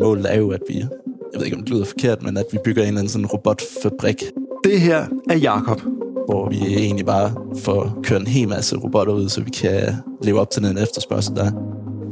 mål er jo, at vi, jeg ved ikke om det lyder forkert, men at vi bygger en eller anden sådan robotfabrik. Det her er Jakob. Hvor vi egentlig bare får kørt en hel masse robotter ud, så vi kan leve op til den efterspørgsel, der er.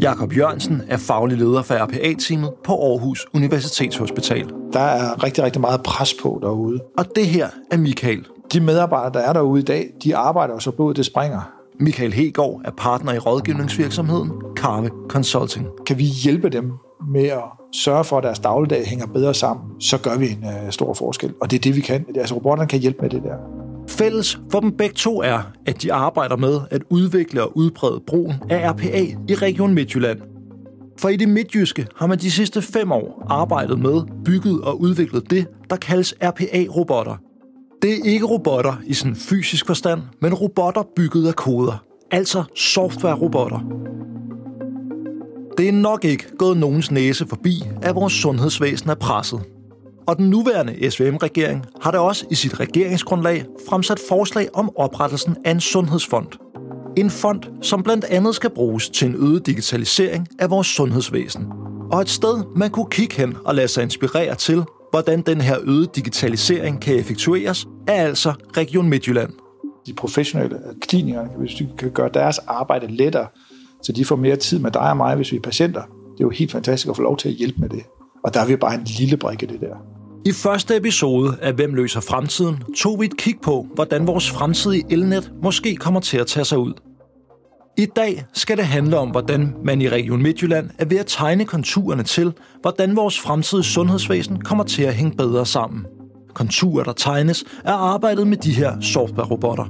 Jakob Jørgensen er faglig leder for RPA-teamet på Aarhus Universitetshospital. Der er rigtig, rigtig meget pres på derude. Og det her er Michael. De medarbejdere, der er derude i dag, de arbejder jo så blodet det springer. Michael Hegård er partner i rådgivningsvirksomheden Carve Consulting. Kan vi hjælpe dem med at sørge for, at deres dagligdag hænger bedre sammen, så gør vi en øh, stor forskel. Og det er det, vi kan. Altså, robotterne kan hjælpe med det der. Fælles for dem begge to er, at de arbejder med at udvikle og udbrede brugen af RPA i Region Midtjylland. For i det midtjyske har man de sidste fem år arbejdet med, bygget og udviklet det, der kaldes RPA-robotter. Det er ikke robotter i sådan fysisk forstand, men robotter bygget af koder. Altså software-robotter. Det er nok ikke gået nogens næse forbi, at vores sundhedsvæsen er presset. Og den nuværende SVM-regering har da også i sit regeringsgrundlag fremsat forslag om oprettelsen af en sundhedsfond. En fond, som blandt andet skal bruges til en øget digitalisering af vores sundhedsvæsen. Og et sted, man kunne kigge hen og lade sig inspirere til, hvordan den her øgede digitalisering kan effektueres, er altså Region Midtjylland. De professionelle klinikere, hvis de kan gøre deres arbejde lettere, så de får mere tid med dig og mig, hvis vi er patienter. Det er jo helt fantastisk at få lov til at hjælpe med det. Og der er vi bare en lille brik i det der. I første episode af Hvem løser fremtiden tog vi et kig på, hvordan vores fremtidige elnet måske kommer til at tage sig ud. I dag skal det handle om, hvordan man i Region Midtjylland er ved at tegne konturerne til, hvordan vores fremtidige sundhedsvæsen kommer til at hænge bedre sammen. Konturer, der tegnes, er arbejdet med de her software-robotter.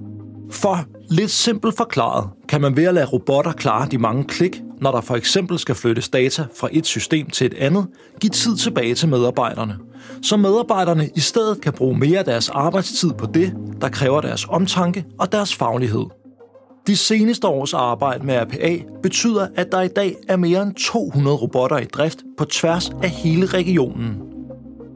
For lidt simpelt forklaret, kan man ved at lade robotter klare de mange klik, når der for eksempel skal flyttes data fra et system til et andet, give tid tilbage til medarbejderne. Så medarbejderne i stedet kan bruge mere af deres arbejdstid på det, der kræver deres omtanke og deres faglighed. De seneste års arbejde med RPA betyder, at der i dag er mere end 200 robotter i drift på tværs af hele regionen.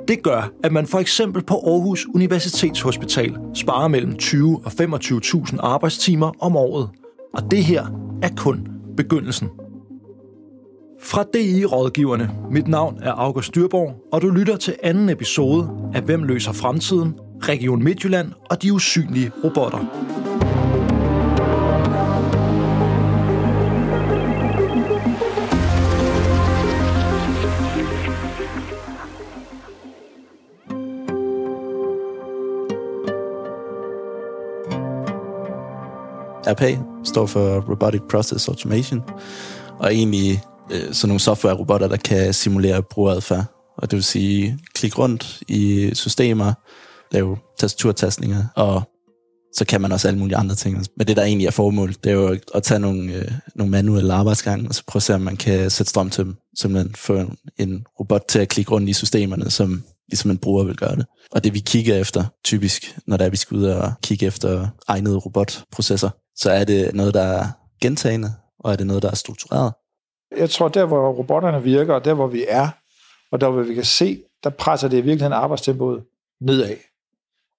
Det gør, at man for eksempel på Aarhus Universitetshospital sparer mellem 20 og 25.000 arbejdstimer om året. Og det her er kun begyndelsen. Fra DI-rådgiverne. Mit navn er August Dyrborg, og du lytter til anden episode af Hvem løser fremtiden? Region Midtjylland og de usynlige robotter. RPA står for Robotic Process Automation, og egentlig øh, sådan nogle software-robotter, der kan simulere brugeradfærd. Og det vil sige, klik rundt i systemer, lave tastaturtastninger, og så kan man også alle mulige andre ting. Men det, der egentlig er formålet, det er jo at tage nogle, øh, nogle manuelle arbejdsgange, og så prøve at se, om man kan sætte strøm til dem. Simpelthen få en, en robot til at klikke rundt i systemerne, som ligesom en bruger vil gøre det. Og det vi kigger efter, typisk, når der er, vi skal ud og kigge efter egnede robotprocesser, så er det noget, der er gentagende, og er det noget, der er struktureret. Jeg tror, der hvor robotterne virker, og der hvor vi er, og der hvor vi kan se, der presser det i virkeligheden arbejdstempoet nedad.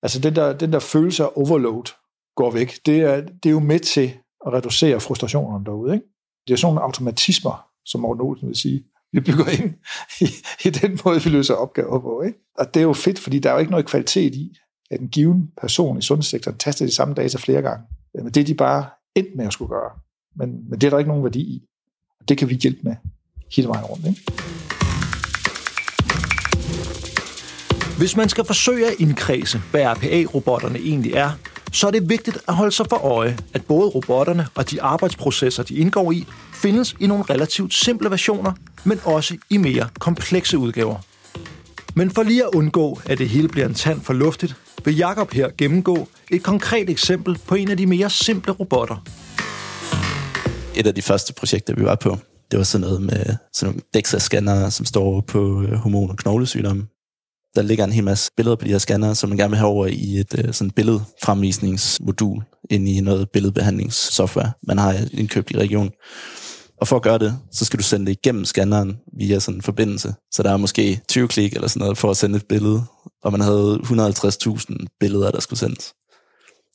Altså den der, den der følelse af overload går væk. Det er, det er jo med til at reducere frustrationerne derude. Ikke? Det er sådan nogle automatismer, som Morten Olsen vil sige, vi bygger ind i, i den måde, vi løser opgaver på. Ikke? Og det er jo fedt, fordi der er jo ikke noget kvalitet i, at en given person i sundhedssektoren taster de samme data flere gange. Men det er de bare endt med at skulle gøre. Men, men det er der ikke nogen værdi i. Og det kan vi hjælpe med hele vejen rundt. Ikke? Hvis man skal forsøge at indkredse, hvad RPA-robotterne egentlig er, så er det vigtigt at holde sig for øje, at både robotterne og de arbejdsprocesser, de indgår i, findes i nogle relativt simple versioner, men også i mere komplekse udgaver. Men for lige at undgå, at det hele bliver en tand for luftigt, vil Jakob her gennemgå et konkret eksempel på en af de mere simple robotter. Et af de første projekter, vi var på, det var sådan noget med sådan nogle DEXA-scanner, som står på øh, hormon- og knoglesygdomme. Der ligger en hel masse billeder på de her scanner, som man gerne vil have over i et øh, sådan billedfremvisningsmodul ind i noget billedbehandlingssoftware, man har indkøbt i regionen. Og for at gøre det, så skal du sende det igennem scanneren via sådan en forbindelse. Så der er måske 20 klik eller sådan noget for at sende et billede, og man havde 150.000 billeder, der skulle sendes.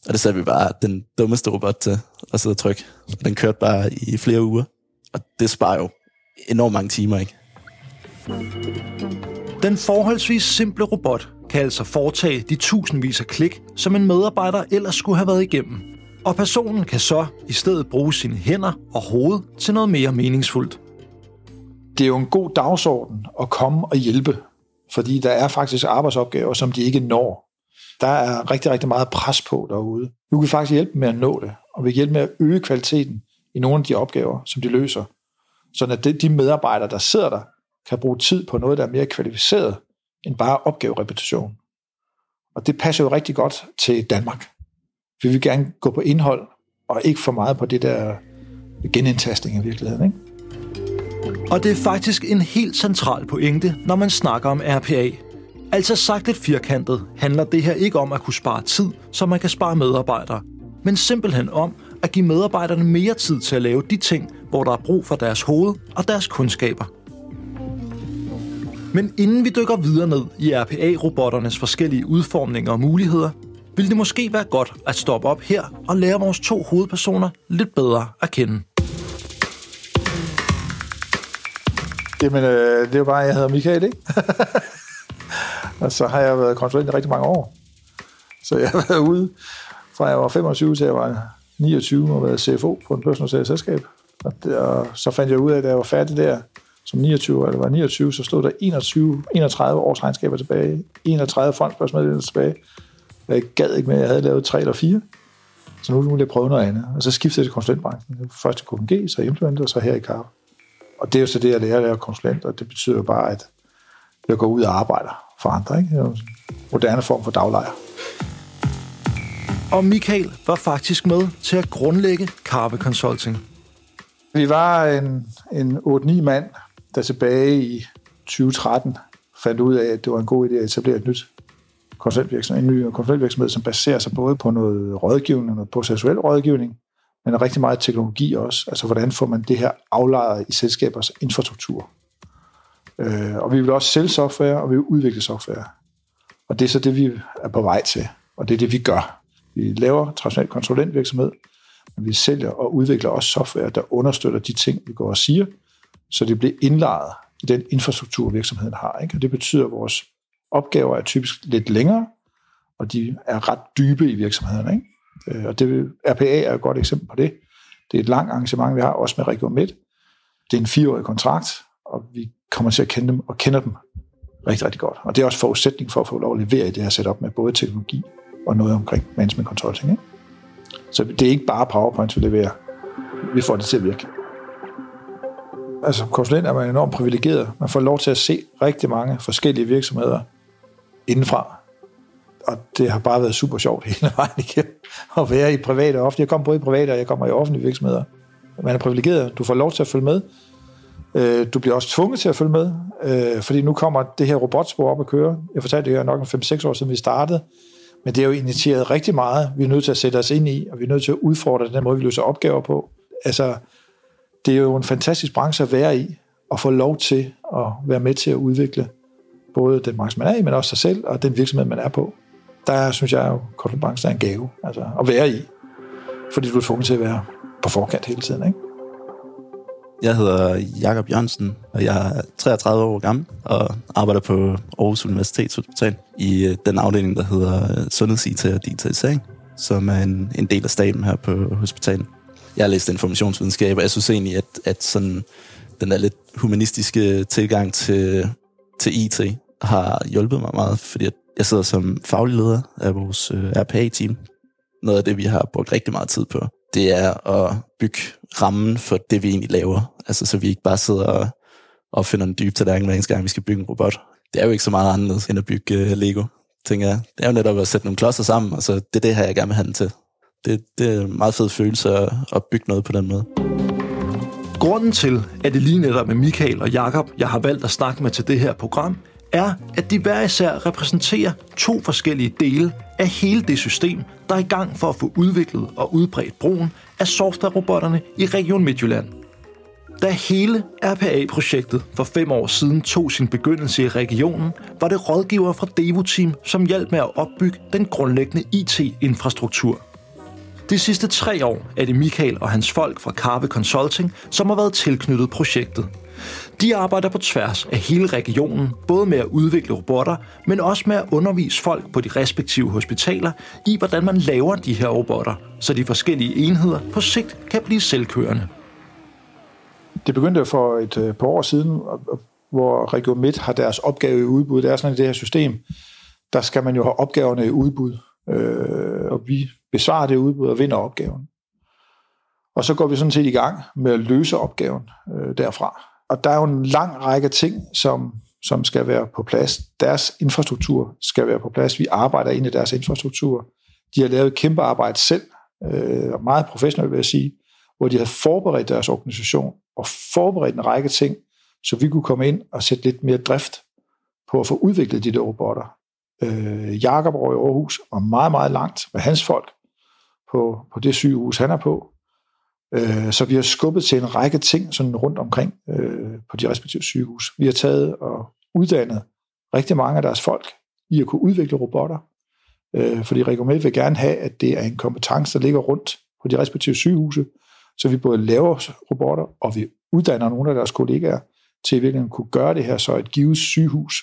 Og det satte vi bare den dummeste robot til at sidde og trykke. Den kørte bare i flere uger. Og det sparer jo enormt mange timer, ikke? Den forholdsvis simple robot kan altså foretage de tusindvis af klik, som en medarbejder ellers skulle have været igennem. Og personen kan så i stedet bruge sine hænder og hoved til noget mere meningsfuldt. Det er jo en god dagsorden at komme og hjælpe, fordi der er faktisk arbejdsopgaver, som de ikke når. Der er rigtig, rigtig meget pres på derude. Nu kan vi faktisk hjælpe med at nå det, og vi kan hjælpe med at øge kvaliteten i nogle af de opgaver, som de løser. Så at de medarbejdere, der sidder der, kan bruge tid på noget, der er mere kvalificeret end bare opgaverepetition. Og det passer jo rigtig godt til Danmark. Vi vil gerne gå på indhold, og ikke for meget på det der genindtastning i virkeligheden. Ikke? Og det er faktisk en helt central pointe, når man snakker om RPA. Altså sagt lidt firkantet, handler det her ikke om at kunne spare tid, så man kan spare medarbejdere, men simpelthen om at give medarbejderne mere tid til at lave de ting, hvor der er brug for deres hoved og deres kundskaber. Men inden vi dykker videre ned i RPA-robotternes forskellige udformninger og muligheder, ville det måske være godt at stoppe op her og lære vores to hovedpersoner lidt bedre at kende. Jamen, øh, det er jo bare, jeg hedder Michael, ikke? og så har jeg været konsulent i rigtig mange år. Så jeg har været ude fra jeg var 25 til jeg var 29 og været CFO på en børsnoteret selskab. Og, det, og så fandt jeg ud af, at da jeg var færdig der, som 29, eller var 29, så stod der 21, 31 års regnskaber tilbage, 31 fondsbørsmeddelelser tilbage. Jeg gad ikke mere, jeg havde lavet tre eller fire. Så nu ville jeg prøve noget andet. Og så skiftede jeg til konsulentbranchen. Først til KPMG, så Implement, og så her i Carp. Og det er jo så det, jeg lærer at lave konsulent, og det betyder jo bare, at jeg går ud og arbejder for andre. Ikke? En moderne form for daglejr. Og Michael var faktisk med til at grundlægge Carpe Consulting. Vi var en, en 8-9 mand, der tilbage i 2013 fandt ud af, at det var en god idé at etablere et nyt konsulentvirksomhed, en ny konsulentvirksomhed, som baserer sig både på noget rådgivning og noget processuel rådgivning, men rigtig meget teknologi også. Altså, hvordan får man det her aflejret i selskabers infrastruktur? Øh, og vi vil også sælge software, og vi vil udvikle software. Og det er så det, vi er på vej til, og det er det, vi gør. Vi laver traditionel konsulentvirksomhed, men vi sælger og udvikler også software, der understøtter de ting, vi går og siger, så det bliver indlejret i den infrastruktur, virksomheden har. Ikke? Og det betyder, at vores opgaver er typisk lidt længere, og de er ret dybe i virksomhederne. Ikke? Øh, og det, RPA er et godt eksempel på det. Det er et langt arrangement, vi har, også med Region Midt. Det er en fireårig kontrakt, og vi kommer til at kende dem, og kender dem rigtig, rigtig godt. Og det er også forudsætning for at få lov at levere i det her setup med både teknologi og noget omkring management consulting. Ikke? Så det er ikke bare PowerPoint, vi leverer. Vi får det til at virke. Altså som konsulent er man enormt privilegeret. Man får lov til at se rigtig mange forskellige virksomheder indenfra. Og det har bare været super sjovt hele vejen igennem at være i private og offentlige. Jeg kommer både i private, og jeg kommer i offentlige virksomheder. Man er privilegeret. Du får lov til at følge med. Øh, du bliver også tvunget til at følge med, øh, fordi nu kommer det her robotspor op at køre. Jeg fortalte det her nok om 5-6 år siden, vi startede. Men det er jo initieret rigtig meget. Vi er nødt til at sætte os ind i, og vi er nødt til at udfordre den måde, vi løser opgaver på. Altså, det er jo en fantastisk branche at være i, og få lov til at være med til at udvikle både den branche, man er i, men også sig selv, og den virksomhed, man er på. Der synes jeg jo, at branchen er en gave altså, at være i, fordi du er tvunget til at være på forkant hele tiden. Ikke? Jeg hedder Jakob Jørgensen, og jeg er 33 år gammel og arbejder på Aarhus Universitetshospital i øh, den afdeling, der hedder øh, Sundheds-IT og Digitalisering, som er en, en del af staben her på hospitalet jeg har læst informationsvidenskab, og jeg synes egentlig, at, at sådan, den der lidt humanistiske tilgang til, til IT har hjulpet mig meget, fordi jeg sidder som faglig leder af vores øh, RPA-team. Noget af det, vi har brugt rigtig meget tid på, det er at bygge rammen for det, vi egentlig laver. Altså, så vi ikke bare sidder og, og finder en dyb tallerken hver eneste gang, vi skal bygge en robot. Det er jo ikke så meget anderledes end at bygge øh, Lego, tænker jeg. Det er jo netop at sætte nogle klodser sammen, og så det er det her, jeg gerne vil have den til det, det er en meget fed følelse at, at bygge noget på den måde. Grunden til, at det lige netop med Michael og Jakob, jeg har valgt at snakke med til det her program, er, at de hver især repræsenterer to forskellige dele af hele det system, der er i gang for at få udviklet og udbredt brugen af softwarerobotterne i Region Midtjylland. Da hele RPA-projektet for fem år siden tog sin begyndelse i regionen, var det rådgiver fra Devo-team, som hjalp med at opbygge den grundlæggende IT-infrastruktur. De sidste tre år er det Michael og hans folk fra Carve Consulting, som har været tilknyttet projektet. De arbejder på tværs af hele regionen, både med at udvikle robotter, men også med at undervise folk på de respektive hospitaler i, hvordan man laver de her robotter, så de forskellige enheder på sigt kan blive selvkørende. Det begyndte for et øh, par år siden, hvor Region Midt har deres opgave i udbud. Det er sådan i det her system, der skal man jo have opgaverne i udbud, øh, og vi besvarer det udbud og vinder opgaven. Og så går vi sådan set i gang med at løse opgaven øh, derfra. Og der er jo en lang række ting, som, som skal være på plads. Deres infrastruktur skal være på plads. Vi arbejder ind i deres infrastruktur. De har lavet et kæmpe arbejde selv, øh, meget professionelt vil jeg sige, hvor de havde forberedt deres organisation og forberedt en række ting, så vi kunne komme ind og sætte lidt mere drift på at få udviklet de der robotter. Øh, Jakob over i Aarhus var meget, meget langt med hans folk på, på det sygehus, han er på. Øh, så vi har skubbet til en række ting sådan rundt omkring øh, på de respektive sygehus. Vi har taget og uddannet rigtig mange af deres folk i at kunne udvikle robotter, øh, fordi Regomed vil gerne have, at det er en kompetence, der ligger rundt på de respektive sygehuse, så vi både laver robotter, og vi uddanner nogle af deres kollegaer til i virkeligheden at kunne gøre det her, så et givet sygehus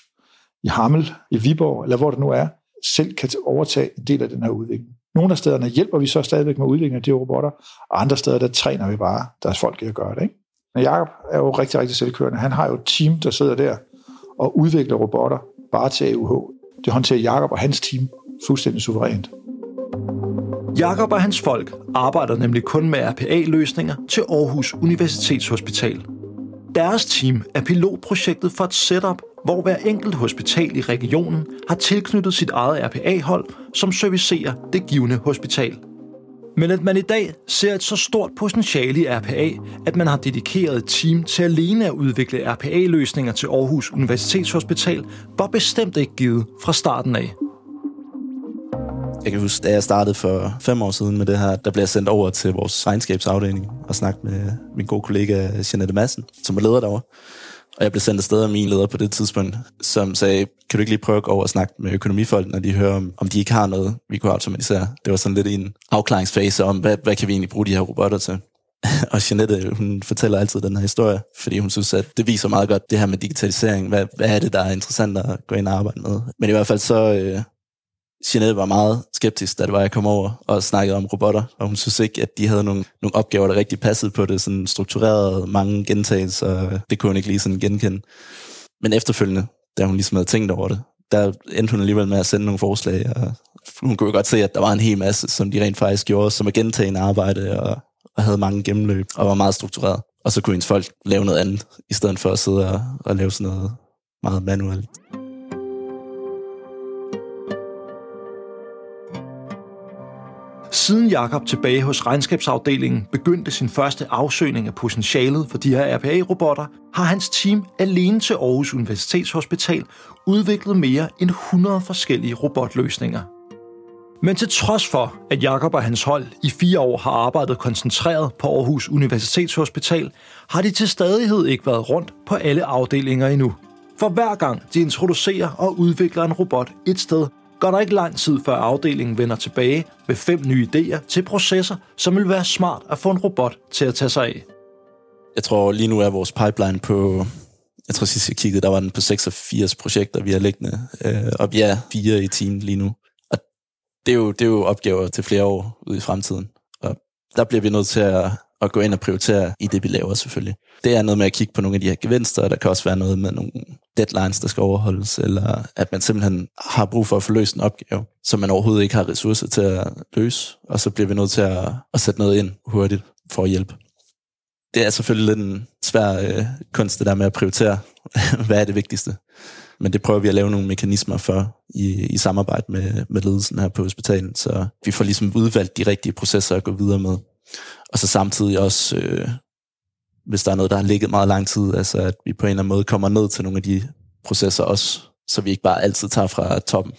i Hammel, i Viborg, eller hvor det nu er, selv kan overtage en del af den her udvikling. Nogle af stederne hjælper vi så stadigvæk med udviklingen af de robotter, og andre steder, der træner vi bare deres folk i at gøre det. Ikke? Men Jacob er jo rigtig, rigtig selvkørende. Han har jo et team, der sidder der og udvikler robotter bare til AUH. Det håndterer Jakob og hans team fuldstændig suverænt. Jakob og hans folk arbejder nemlig kun med RPA-løsninger til Aarhus Universitetshospital. Deres team er pilotprojektet for et setup, hvor hver enkelt hospital i regionen har tilknyttet sit eget RPA-hold, som servicerer det givende hospital. Men at man i dag ser et så stort potentiale i RPA, at man har dedikeret et team til alene at udvikle RPA-løsninger til Aarhus Universitetshospital, var bestemt ikke givet fra starten af. Jeg kan huske, da jeg startede for fem år siden med det her, der blev jeg sendt over til vores regnskabsafdeling og snakket med min gode kollega Jeanette Madsen, som er leder derovre. Og jeg blev sendt afsted af min leder på det tidspunkt, som sagde, kan du ikke lige prøve at gå over og snakke med økonomifolk, når de hører, om, om de ikke har noget, vi kunne automatisere. Det var sådan lidt en afklaringsfase om, hvad, hvad kan vi egentlig bruge de her robotter til. og Jeanette, hun fortæller altid den her historie, fordi hun synes, at det viser meget godt det her med digitalisering. Hvad, hvad er det, der er interessant at gå ind og arbejde med? Men i hvert fald så, øh, Jeanette var meget skeptisk, da det var, jeg kom over og snakkede om robotter, og hun synes ikke, at de havde nogle, nogle opgaver, der rigtig passede på det, sådan struktureret, mange gentagelser, det kunne hun ikke lige sådan genkende. Men efterfølgende, da hun ligesom havde tænkt over det, der endte hun alligevel med at sende nogle forslag, og hun kunne jo godt se, at der var en hel masse, som de rent faktisk gjorde, som er gentagende arbejde, og, og havde mange gennemløb, og var meget struktureret. Og så kunne hendes folk lave noget andet, i stedet for at sidde og, og lave sådan noget meget manuelt. Siden Jakob tilbage hos regnskabsafdelingen begyndte sin første afsøgning af potentialet for de her RPA-robotter, har hans team alene til Aarhus Universitetshospital udviklet mere end 100 forskellige robotløsninger. Men til trods for, at Jakob og hans hold i fire år har arbejdet koncentreret på Aarhus Universitetshospital, har de til stadighed ikke været rundt på alle afdelinger endnu. For hver gang de introducerer og udvikler en robot et sted, går der ikke lang tid før afdelingen vender tilbage med fem nye idéer til processer, som vil være smart at få en robot til at tage sig af. Jeg tror lige nu er vores pipeline på, jeg tror sidst jeg kiggede, der var den på 86 projekter, vi har liggende, øh, og vi er fire i team lige nu. Og det er, jo, det er jo opgaver til flere år ude i fremtiden. Og der bliver vi nødt til at, at gå ind og prioritere i det, vi laver selvfølgelig. Det er noget med at kigge på nogle af de her gevinster, og der kan også være noget med nogle deadlines, der skal overholdes, eller at man simpelthen har brug for at få løst en opgave, som man overhovedet ikke har ressourcer til at løse, og så bliver vi nødt til at, at sætte noget ind hurtigt for at hjælpe. Det er selvfølgelig lidt en svær øh, kunst, det der med at prioritere, hvad er det vigtigste. Men det prøver vi at lave nogle mekanismer for i, i samarbejde med, med ledelsen her på hospitalet, så vi får ligesom udvalgt de rigtige processer at gå videre med. Og så samtidig også øh, hvis der er noget, der har ligget meget lang tid, altså at vi på en eller anden måde kommer ned til nogle af de processer også, så vi ikke bare altid tager fra toppen.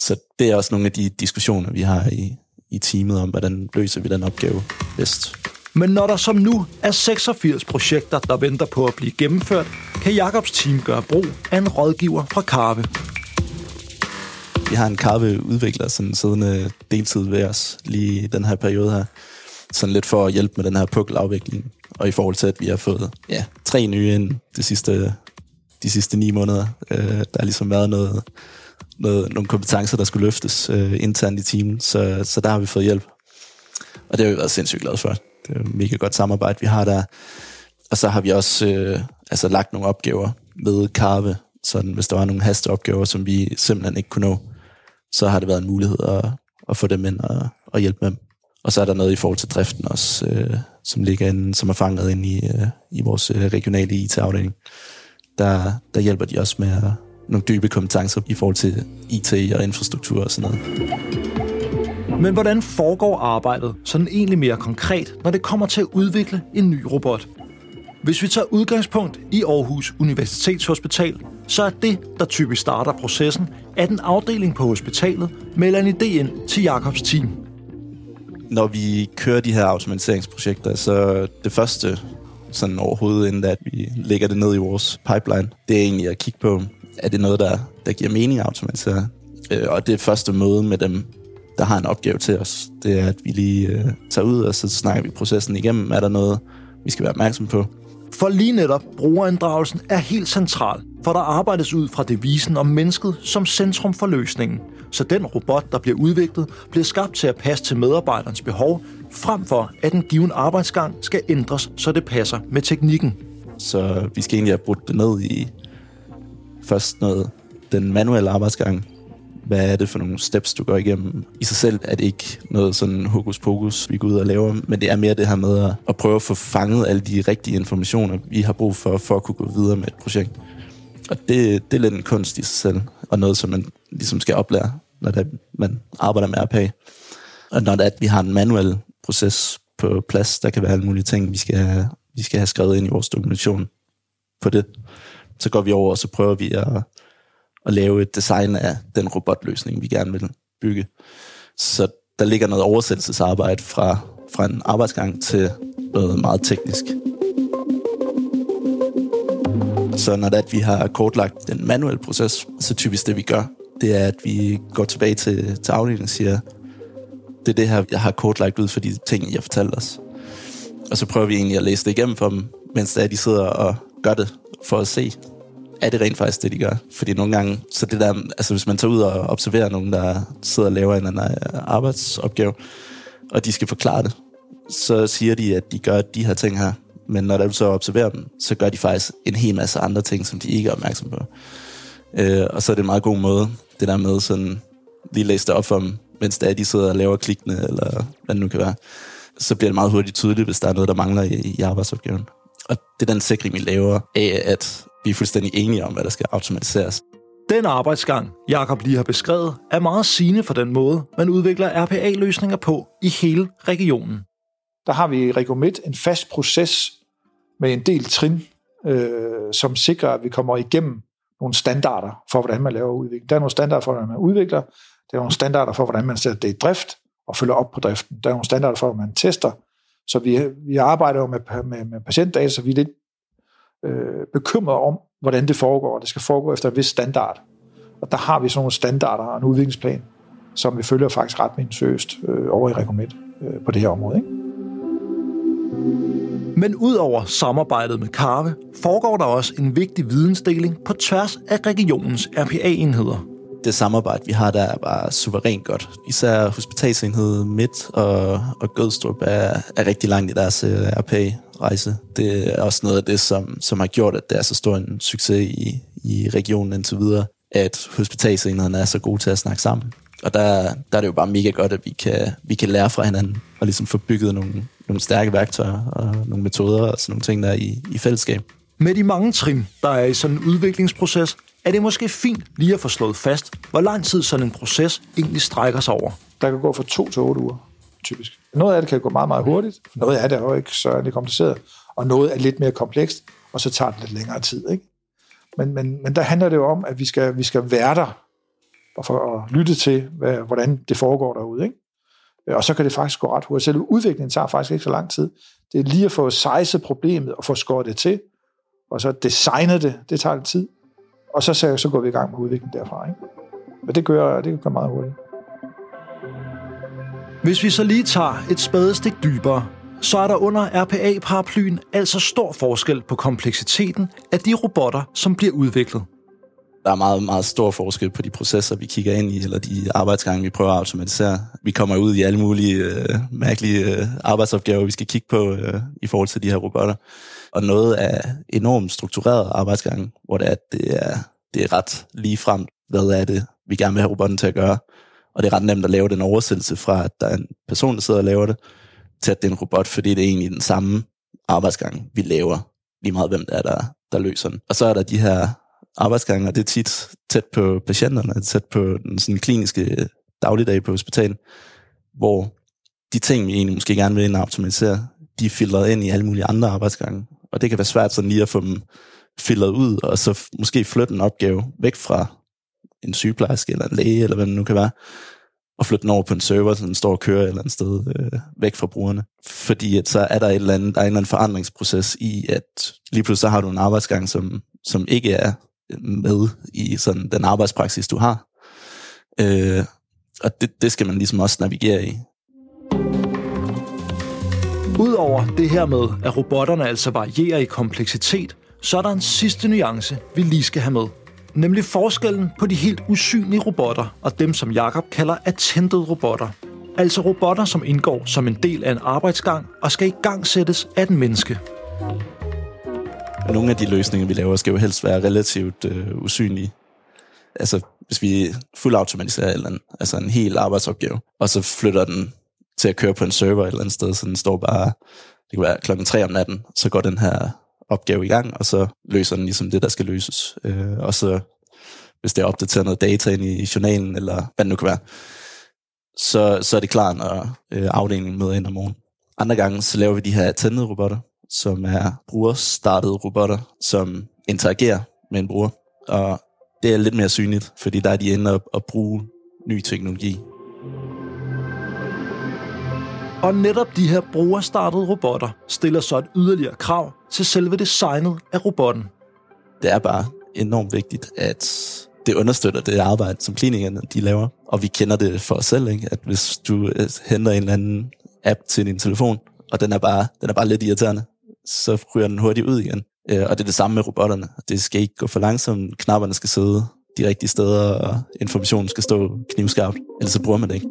Så det er også nogle af de diskussioner, vi har i, i teamet om, hvordan løser vi den opgave bedst. Men når der som nu er 86 projekter, der venter på at blive gennemført, kan Jakobs team gøre brug af en rådgiver fra Carve. Vi har en Carve-udvikler sådan siddende deltid ved os lige i den her periode her. Sådan lidt for at hjælpe med den her pukkelafvikling og i forhold til, at vi har fået ja, tre nye ind de sidste, de sidste ni måneder. Øh, der har ligesom været noget, noget, nogle kompetencer, der skulle løftes øh, internt i teamet, så, så der har vi fået hjælp. Og det har vi været sindssygt glade for. Det er et mega godt samarbejde, vi har der. Og så har vi også øh, altså lagt nogle opgaver med Carve, sådan hvis der var nogle hasteopgaver, som vi simpelthen ikke kunne nå, så har det været en mulighed at, at få dem ind og, og hjælpe med dem. Og så er der noget i forhold til driften også, øh, som ligger inde, som er fanget ind i, øh, i vores øh, regionale IT-afdeling. Der, der hjælper de også med at, nogle dybe kompetencer i forhold til IT og infrastruktur og sådan noget. Men hvordan foregår arbejdet sådan egentlig mere konkret, når det kommer til at udvikle en ny robot? Hvis vi tager udgangspunkt i Aarhus Universitetshospital, så er det, der typisk starter processen, at en afdeling på hospitalet melder en idé ind til Jakobs team. Når vi kører de her automatiseringsprojekter, så det første sådan overhovedet, inden at vi lægger det ned i vores pipeline, det er egentlig at kigge på, er det noget, der, der giver mening at automatisere? Øh, og det første møde med dem, der har en opgave til os, det er, at vi lige øh, tager ud, og så snakker vi processen igennem. Er der noget, vi skal være opmærksom på? For lige netop brugerinddragelsen er helt central, for der arbejdes ud fra devisen om mennesket som centrum for løsningen. Så den robot, der bliver udviklet, bliver skabt til at passe til medarbejderens behov, frem for at en given arbejdsgang skal ændres, så det passer med teknikken. Så vi skal egentlig have brudt det ned i først noget den manuelle arbejdsgang, hvad er det for nogle steps, du går igennem. I sig selv er det ikke noget sådan hokus pokus, vi går ud og laver, men det er mere det her med at, at prøve at få fanget alle de rigtige informationer, vi har brug for, for at kunne gå videre med et projekt. Og det, det er lidt en kunst i sig selv, og noget, som man ligesom skal oplære, når det, man arbejder med RPA. Og når det er, at vi har en manuel proces på plads, der kan være alle mulige ting, vi skal, vi skal have skrevet ind i vores dokumentation på det, så går vi over, og så prøver vi at at lave et design af den robotløsning, vi gerne vil bygge. Så der ligger noget oversættelsesarbejde fra, fra en arbejdsgang til noget meget teknisk. Så når det er, at vi har kortlagt den manuelle proces, så typisk det vi gør, det er, at vi går tilbage til, til afdelingen og siger, det er det her, jeg har kortlagt ud for de ting, jeg fortalte os. Og så prøver vi egentlig at læse det igennem for dem, mens de sidder og gør det for at se, er det rent faktisk det, de gør. Fordi nogle gange, så det der, altså hvis man tager ud og observerer nogen, der sidder og laver en anden øh, arbejdsopgave, og de skal forklare det, så siger de, at de gør de her ting her. Men når du så observerer dem, så gør de faktisk en hel masse andre ting, som de ikke er opmærksom på. Øh, og så er det en meget god måde, det der med sådan, lige læse det op for dem, mens der de sidder og laver klikkene, eller hvad det nu kan være. Så bliver det meget hurtigt tydeligt, hvis der er noget, der mangler i, i arbejdsopgaven. Og det er den sikring, vi laver af, at vi er fuldstændig enige om, hvad der skal automatiseres. Den arbejdsgang, Jakob lige har beskrevet, er meget sigende for den måde, man udvikler RPA-løsninger på i hele regionen. Der har vi i Region Midt en fast proces med en del trin, øh, som sikrer, at vi kommer igennem nogle standarder for, hvordan man laver udvikling. Der er nogle standarder for, hvordan man udvikler. Der er nogle standarder for, hvordan man sætter det i drift og følger op på driften. Der er nogle standarder for, hvordan man tester. Så vi, vi arbejder jo med, med, med patientdata, så vi er lidt øh, bekymrede om, hvordan det foregår. Det skal foregå efter en vis standard. Og der har vi sådan nogle standarder og en udviklingsplan, som vi følger faktisk ret minutiøst øh, over i Recommit øh, på det her område. Ikke? Men udover samarbejdet med Carve, foregår der også en vigtig vidensdeling på tværs af regionens RPA-enheder. Det samarbejde, vi har der, er bare suverænt godt. Især hospitalsenhed Midt og, og Gødstrup er, er rigtig langt i deres øh, RPA rejse. Det er også noget af det, som, som har gjort, at det er så stor en succes i, i regionen indtil videre, at hospitalsenhederne er så gode til at snakke sammen. Og der, der er det jo bare mega godt, at vi kan, vi kan lære fra hinanden og ligesom få bygget nogle, nogle stærke værktøjer og nogle metoder og sådan nogle ting, der er i, i fællesskab. Med de mange trin, der er i sådan en udviklingsproces, er det måske fint lige at få slået fast, hvor lang tid sådan en proces egentlig strækker sig over. Der kan gå fra to til otte uger typisk. Noget af det kan gå meget, meget hurtigt, noget af det er jo ikke så det kompliceret, og noget er lidt mere komplekst, og så tager det lidt længere tid. Ikke? Men, men, men der handler det jo om, at vi skal, vi skal være der, og for at lytte til, hvad, hvordan det foregår derude. Ikke? Øh, og så kan det faktisk gå ret hurtigt. Selve udviklingen tager faktisk ikke så lang tid. Det er lige at få sejset problemet og få skåret det til, og så designe det, det tager lidt tid. Og så, så, går vi i gang med udviklingen derfra. Ikke? Men det gør, det gør meget hurtigt. Hvis vi så lige tager et spadestik dybere, så er der under RPA-paraplyen altså stor forskel på kompleksiteten af de robotter, som bliver udviklet. Der er meget, meget stor forskel på de processer, vi kigger ind i, eller de arbejdsgange, vi prøver at automatisere. Vi kommer ud i alle mulige øh, mærkelige øh, arbejdsopgaver, vi skal kigge på øh, i forhold til de her robotter. Og noget af enormt struktureret arbejdsgange, hvor det er, det er, det er ret lige frem, hvad er det, vi gerne vil have robotten til at gøre. Og det er ret nemt at lave den oversættelse fra, at der er en person, der sidder og laver det, til at det er en robot, fordi det er egentlig den samme arbejdsgang, vi laver, lige meget hvem det er, der, der løser den. Og så er der de her arbejdsgange, og det er tit tæt på patienterne, tæt på den sådan kliniske dagligdag på hospitalet, hvor de ting, vi egentlig måske gerne vil ind og optimalisere, de er filtreret ind i alle mulige andre arbejdsgange. Og det kan være svært sådan lige at få dem filtreret ud, og så måske flytte en opgave væk fra en sygeplejerske eller en læge, eller hvad det nu kan være, og flytte den over på en server, så den står og kører et eller andet sted øh, væk fra brugerne. Fordi at så er der, et eller andet, der er en eller anden forandringsproces i, at lige pludselig så har du en arbejdsgang, som, som ikke er med i sådan den arbejdspraksis, du har. Øh, og det, det skal man ligesom også navigere i. Udover det her med, at robotterne altså varierer i kompleksitet, så er der en sidste nuance, vi lige skal have med. Nemlig forskellen på de helt usynlige robotter og dem, som Jakob kalder attended robotter. Altså robotter, som indgår som en del af en arbejdsgang og skal i gang sættes af den menneske. Nogle af de løsninger, vi laver, skal jo helst være relativt øh, usynlige. Altså, hvis vi fuldautomatiserer eller andet, altså en hel arbejdsopgave, og så flytter den til at køre på en server et eller andet sted, så den står bare, det kan være klokken 3 om natten, så går den her opgave i gang, og så løser den ligesom det, der skal løses. Øh, og så, hvis det er opdateret noget data ind i journalen, eller hvad det nu kan være, så, så er det klar, når øh, afdelingen møder ind om morgenen. Andre gange, så laver vi de her tændede robotter, som er brugerstartede robotter, som interagerer med en bruger. Og det er lidt mere synligt, fordi der er de inde og, bruge ny teknologi. Og netop de her brugerstartede robotter stiller så et yderligere krav til selve designet af robotten. Det er bare enormt vigtigt, at det understøtter det arbejde, som klinikerne de laver. Og vi kender det for os selv, ikke? at hvis du øh, henter en eller anden app til din telefon, og den er bare, den er bare lidt irriterende, så ryger den hurtigt ud igen. Øh, og det er det samme med robotterne. Det skal ikke gå for langsomt. Knapperne skal sidde de rigtige steder, og informationen skal stå knivskarpt. Ellers så bruger man det ikke.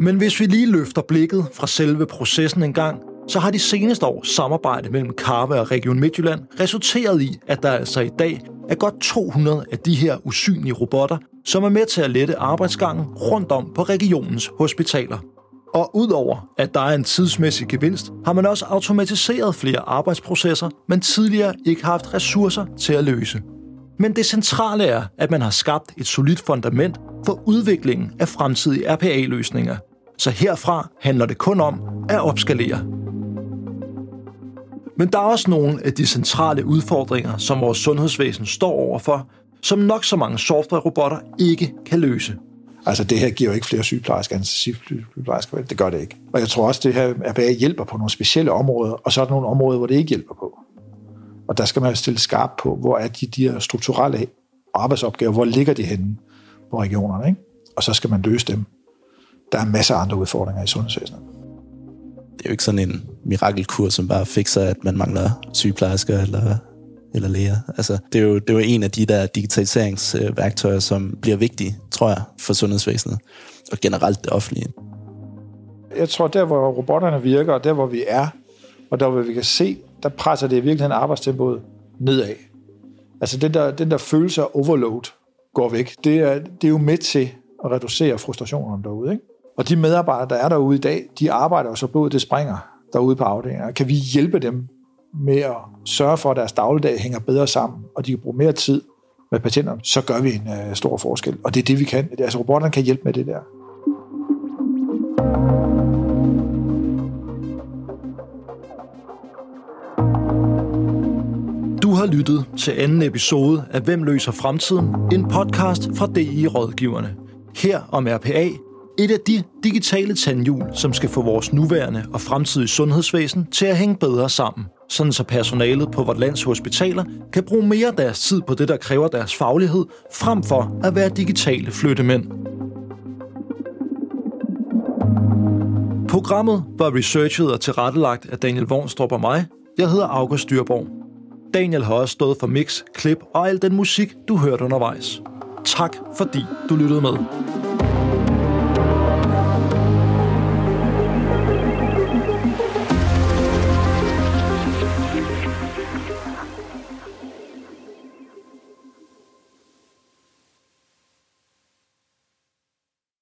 Men hvis vi lige løfter blikket fra selve processen en gang, så har de seneste år samarbejde mellem Carve og Region Midtjylland resulteret i, at der altså i dag er godt 200 af de her usynlige robotter, som er med til at lette arbejdsgangen rundt om på regionens hospitaler. Og udover at der er en tidsmæssig gevinst, har man også automatiseret flere arbejdsprocesser, man tidligere ikke har haft ressourcer til at løse. Men det centrale er, at man har skabt et solidt fundament for udviklingen af fremtidige RPA-løsninger. Så herfra handler det kun om at opskalere. Men der er også nogle af de centrale udfordringer, som vores sundhedsvæsen står overfor, som nok så mange software-robotter ikke kan løse. Altså det her giver jo ikke flere sygeplejersker, sygeplejersker, det gør det ikke. Og jeg tror også, det her RPA hjælper på nogle specielle områder, og så er der nogle områder, hvor det ikke hjælper på. Og der skal man stille skarp på, hvor er de, de her strukturelle arbejdsopgaver, hvor ligger de henne på regionerne, ikke? og så skal man løse dem. Der er masser af andre udfordringer i sundhedsvæsenet. Det er jo ikke sådan en mirakelkur, som bare fikser, at man mangler sygeplejersker eller eller læger. Altså, det, er jo, det er jo en af de der digitaliseringsværktøjer, som bliver vigtige, tror jeg, for sundhedsvæsenet og generelt det offentlige. Jeg tror, der hvor robotterne virker, og der hvor vi er, og der hvor vi kan se, der presser det i virkeligheden arbejdstempoet nedad. Altså den der, den der følelse af overload går væk. Det er, det er jo med til at reducere frustrationen derude. Ikke? Og de medarbejdere, der er derude i dag, de arbejder jo så blodet det springer derude på afdelingen. Kan vi hjælpe dem med at sørge for, at deres dagligdag hænger bedre sammen, og de kan bruge mere tid med patienterne, så gør vi en øh, stor forskel. Og det er det, vi kan. Altså robotterne kan hjælpe med det der. Du har lyttet til anden episode af Hvem løser fremtiden? En podcast fra DI Rådgiverne. Her om RPA, et af de digitale tandhjul, som skal få vores nuværende og fremtidige sundhedsvæsen til at hænge bedre sammen sådan så personalet på vort lands hospitaler kan bruge mere af deres tid på det, der kræver deres faglighed, frem for at være digitale flyttemænd. Programmet var researchet og tilrettelagt af Daniel Vornstrup og mig. Jeg hedder August Dyrborg. Daniel har også stået for mix, klip og al den musik, du hørte undervejs. Tak fordi du lyttede med.